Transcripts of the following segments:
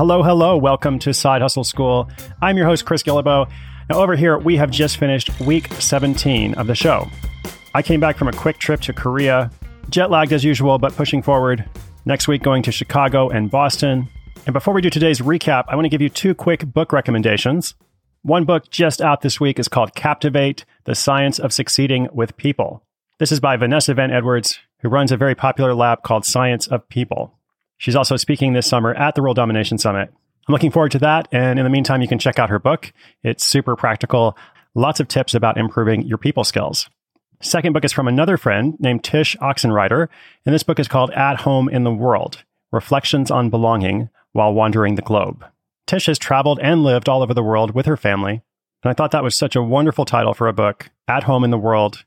Hello, hello. Welcome to Side Hustle School. I'm your host, Chris Guillebeau. Now, over here, we have just finished week 17 of the show. I came back from a quick trip to Korea, jet lagged as usual, but pushing forward. Next week, going to Chicago and Boston. And before we do today's recap, I want to give you two quick book recommendations. One book just out this week is called Captivate The Science of Succeeding with People. This is by Vanessa Van Edwards, who runs a very popular lab called Science of People. She's also speaking this summer at the World Domination Summit. I'm looking forward to that. And in the meantime, you can check out her book. It's super practical, lots of tips about improving your people skills. Second book is from another friend named Tish Oxenreider, and this book is called At Home in the World Reflections on Belonging While Wandering the Globe. Tish has traveled and lived all over the world with her family, and I thought that was such a wonderful title for a book, At Home in the World.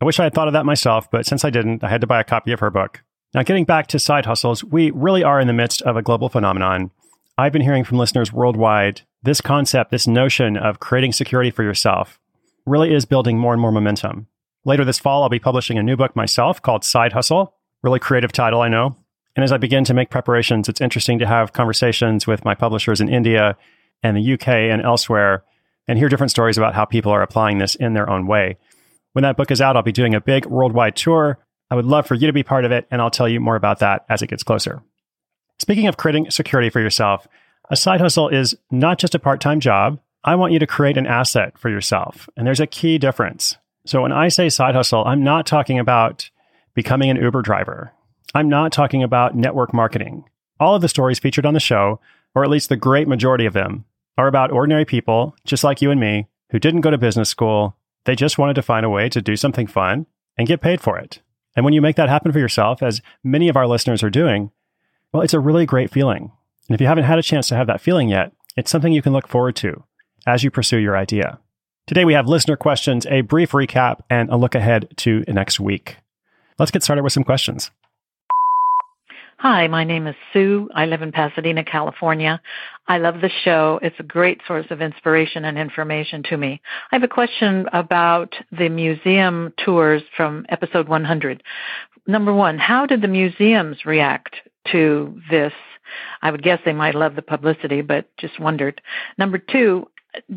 I wish I had thought of that myself, but since I didn't, I had to buy a copy of her book. Now, getting back to side hustles, we really are in the midst of a global phenomenon. I've been hearing from listeners worldwide this concept, this notion of creating security for yourself, really is building more and more momentum. Later this fall, I'll be publishing a new book myself called Side Hustle. Really creative title, I know. And as I begin to make preparations, it's interesting to have conversations with my publishers in India and the UK and elsewhere and hear different stories about how people are applying this in their own way. When that book is out, I'll be doing a big worldwide tour. I would love for you to be part of it, and I'll tell you more about that as it gets closer. Speaking of creating security for yourself, a side hustle is not just a part time job. I want you to create an asset for yourself. And there's a key difference. So when I say side hustle, I'm not talking about becoming an Uber driver. I'm not talking about network marketing. All of the stories featured on the show, or at least the great majority of them, are about ordinary people, just like you and me, who didn't go to business school. They just wanted to find a way to do something fun and get paid for it. And when you make that happen for yourself, as many of our listeners are doing, well, it's a really great feeling. And if you haven't had a chance to have that feeling yet, it's something you can look forward to as you pursue your idea. Today we have listener questions, a brief recap, and a look ahead to next week. Let's get started with some questions. Hi, my name is Sue. I live in Pasadena, California. I love the show. It's a great source of inspiration and information to me. I have a question about the museum tours from episode 100. Number one, how did the museums react to this? I would guess they might love the publicity, but just wondered. Number two,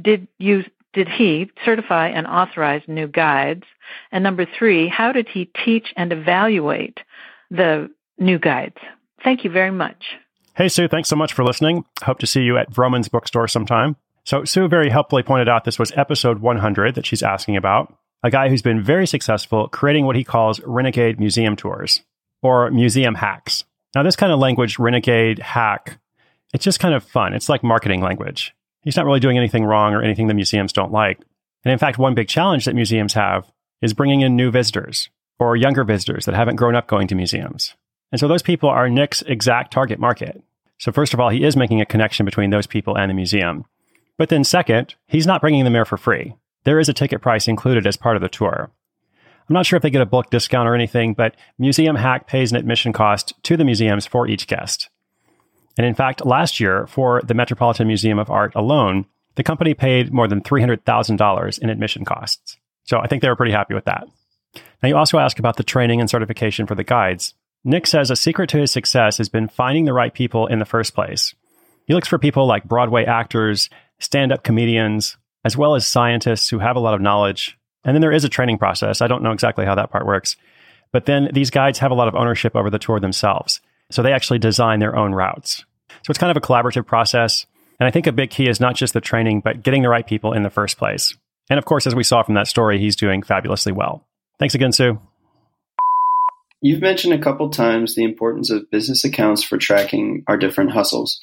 did you did he certify and authorize new guides? And number three, how did he teach and evaluate the new guides. Thank you very much. Hey, Sue, thanks so much for listening. Hope to see you at Vroman's bookstore sometime. So, Sue very helpfully pointed out this was episode 100 that she's asking about. A guy who's been very successful creating what he calls renegade museum tours or museum hacks. Now, this kind of language, renegade, hack, it's just kind of fun. It's like marketing language. He's not really doing anything wrong or anything the museums don't like. And in fact, one big challenge that museums have is bringing in new visitors or younger visitors that haven't grown up going to museums. And so those people are Nick's exact target market. So first of all, he is making a connection between those people and the museum. But then second, he's not bringing them there for free. There is a ticket price included as part of the tour. I'm not sure if they get a book discount or anything, but Museum Hack pays an admission cost to the museums for each guest. And in fact, last year for the Metropolitan Museum of Art alone, the company paid more than $300,000 in admission costs. So I think they were pretty happy with that. Now, you also ask about the training and certification for the guides. Nick says a secret to his success has been finding the right people in the first place. He looks for people like Broadway actors, stand up comedians, as well as scientists who have a lot of knowledge. And then there is a training process. I don't know exactly how that part works. But then these guides have a lot of ownership over the tour themselves. So they actually design their own routes. So it's kind of a collaborative process. And I think a big key is not just the training, but getting the right people in the first place. And of course, as we saw from that story, he's doing fabulously well. Thanks again, Sue. You've mentioned a couple times the importance of business accounts for tracking our different hustles.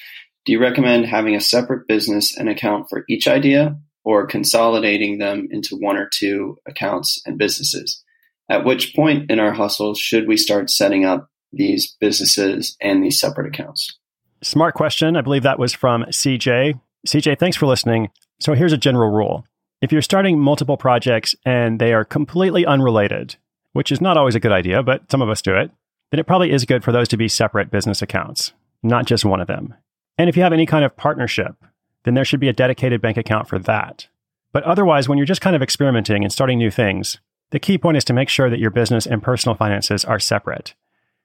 Do you recommend having a separate business and account for each idea or consolidating them into one or two accounts and businesses? At which point in our hustles should we start setting up these businesses and these separate accounts? Smart question. I believe that was from CJ. CJ, thanks for listening. So here's a general rule. If you're starting multiple projects and they are completely unrelated, which is not always a good idea, but some of us do it, then it probably is good for those to be separate business accounts, not just one of them. And if you have any kind of partnership, then there should be a dedicated bank account for that. But otherwise, when you're just kind of experimenting and starting new things, the key point is to make sure that your business and personal finances are separate.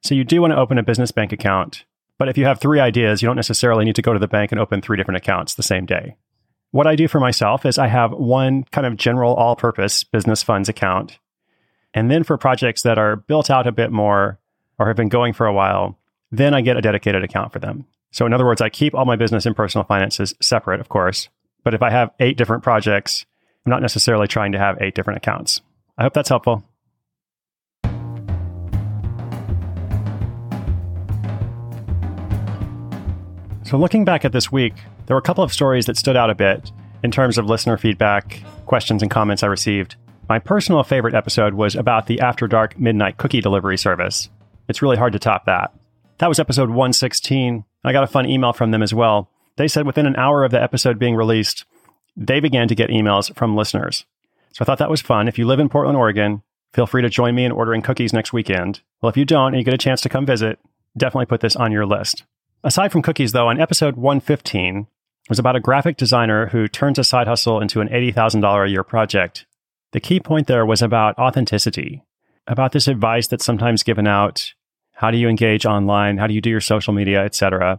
So you do want to open a business bank account, but if you have three ideas, you don't necessarily need to go to the bank and open three different accounts the same day. What I do for myself is I have one kind of general all purpose business funds account. And then for projects that are built out a bit more or have been going for a while, then I get a dedicated account for them. So, in other words, I keep all my business and personal finances separate, of course. But if I have eight different projects, I'm not necessarily trying to have eight different accounts. I hope that's helpful. So, looking back at this week, there were a couple of stories that stood out a bit in terms of listener feedback, questions, and comments I received. My personal favorite episode was about the After Dark Midnight Cookie Delivery Service. It's really hard to top that. That was episode 116. I got a fun email from them as well. They said within an hour of the episode being released, they began to get emails from listeners. So I thought that was fun. If you live in Portland, Oregon, feel free to join me in ordering cookies next weekend. Well, if you don't and you get a chance to come visit, definitely put this on your list. Aside from cookies, though, on episode 115 was about a graphic designer who turns a side hustle into an $80,000 a year project. The key point there was about authenticity, about this advice that's sometimes given out. How do you engage online? How do you do your social media, etc.?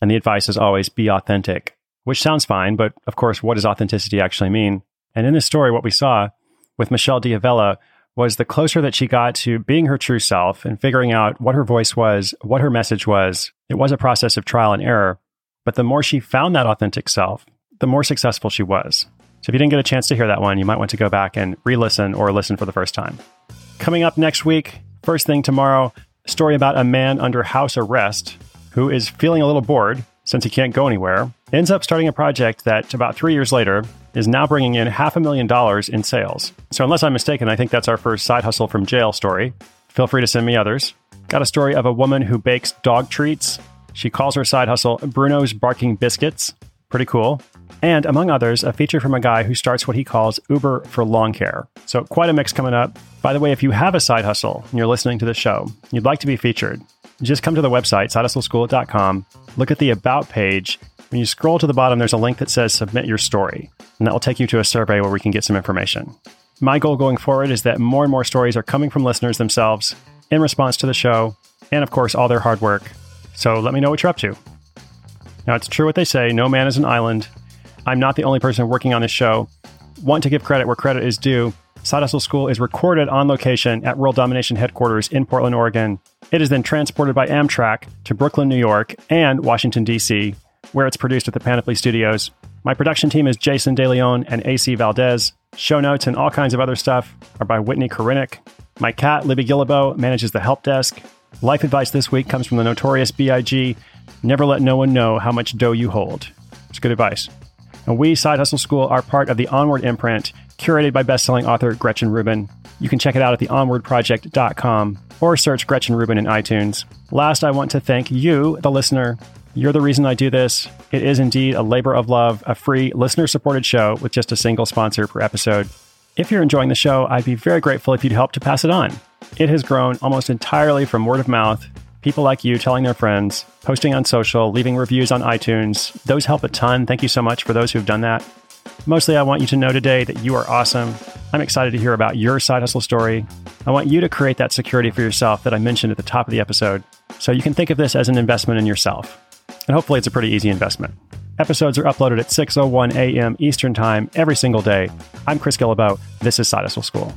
And the advice is always be authentic, which sounds fine, but of course, what does authenticity actually mean? And in this story, what we saw with Michelle Diavella was the closer that she got to being her true self and figuring out what her voice was, what her message was, it was a process of trial and error. But the more she found that authentic self, the more successful she was. So if you didn't get a chance to hear that one, you might want to go back and re listen or listen for the first time. Coming up next week, first thing tomorrow, story about a man under house arrest who is feeling a little bored since he can't go anywhere, ends up starting a project that about three years later is now bringing in half a million dollars in sales. So, unless I'm mistaken, I think that's our first side hustle from jail story. Feel free to send me others. Got a story of a woman who bakes dog treats. She calls her side hustle Bruno's Barking Biscuits. Pretty cool. And among others, a feature from a guy who starts what he calls Uber for lawn care. So, quite a mix coming up. By the way, if you have a side hustle and you're listening to the show, you'd like to be featured, just come to the website, sidehustleschool.com, look at the About page. When you scroll to the bottom, there's a link that says Submit Your Story, and that will take you to a survey where we can get some information. My goal going forward is that more and more stories are coming from listeners themselves in response to the show, and of course, all their hard work. So let me know what you're up to. Now, it's true what they say no man is an island. I'm not the only person working on this show. Want to give credit where credit is due. Side Hustle School is recorded on location at World Domination headquarters in Portland, Oregon. It is then transported by Amtrak to Brooklyn, New York, and Washington, D.C., where it's produced at the Panoply Studios. My production team is Jason DeLeon and AC Valdez. Show notes and all kinds of other stuff are by Whitney Korinick. My cat, Libby Guillebeau, manages the help desk. Life advice this week comes from the notorious B.I.G. Never let no one know how much dough you hold. It's good advice. And we, Side Hustle School, are part of the Onward imprint, curated by bestselling author Gretchen Rubin. You can check it out at theonwardproject.com or search Gretchen Rubin in iTunes. Last, I want to thank you, the listener. You're the reason I do this. It is indeed a labor of love, a free listener supported show with just a single sponsor per episode. If you're enjoying the show, I'd be very grateful if you'd help to pass it on. It has grown almost entirely from word of mouth people like you telling their friends, posting on social, leaving reviews on iTunes. Those help a ton. Thank you so much for those who've done that. Mostly, I want you to know today that you are awesome. I'm excited to hear about your side hustle story. I want you to create that security for yourself that I mentioned at the top of the episode. So you can think of this as an investment in yourself. And hopefully, it's a pretty easy investment. Episodes are uploaded at 6:01 a.m. Eastern Time every single day. I'm Chris Guillebeau. This is Side Hustle School.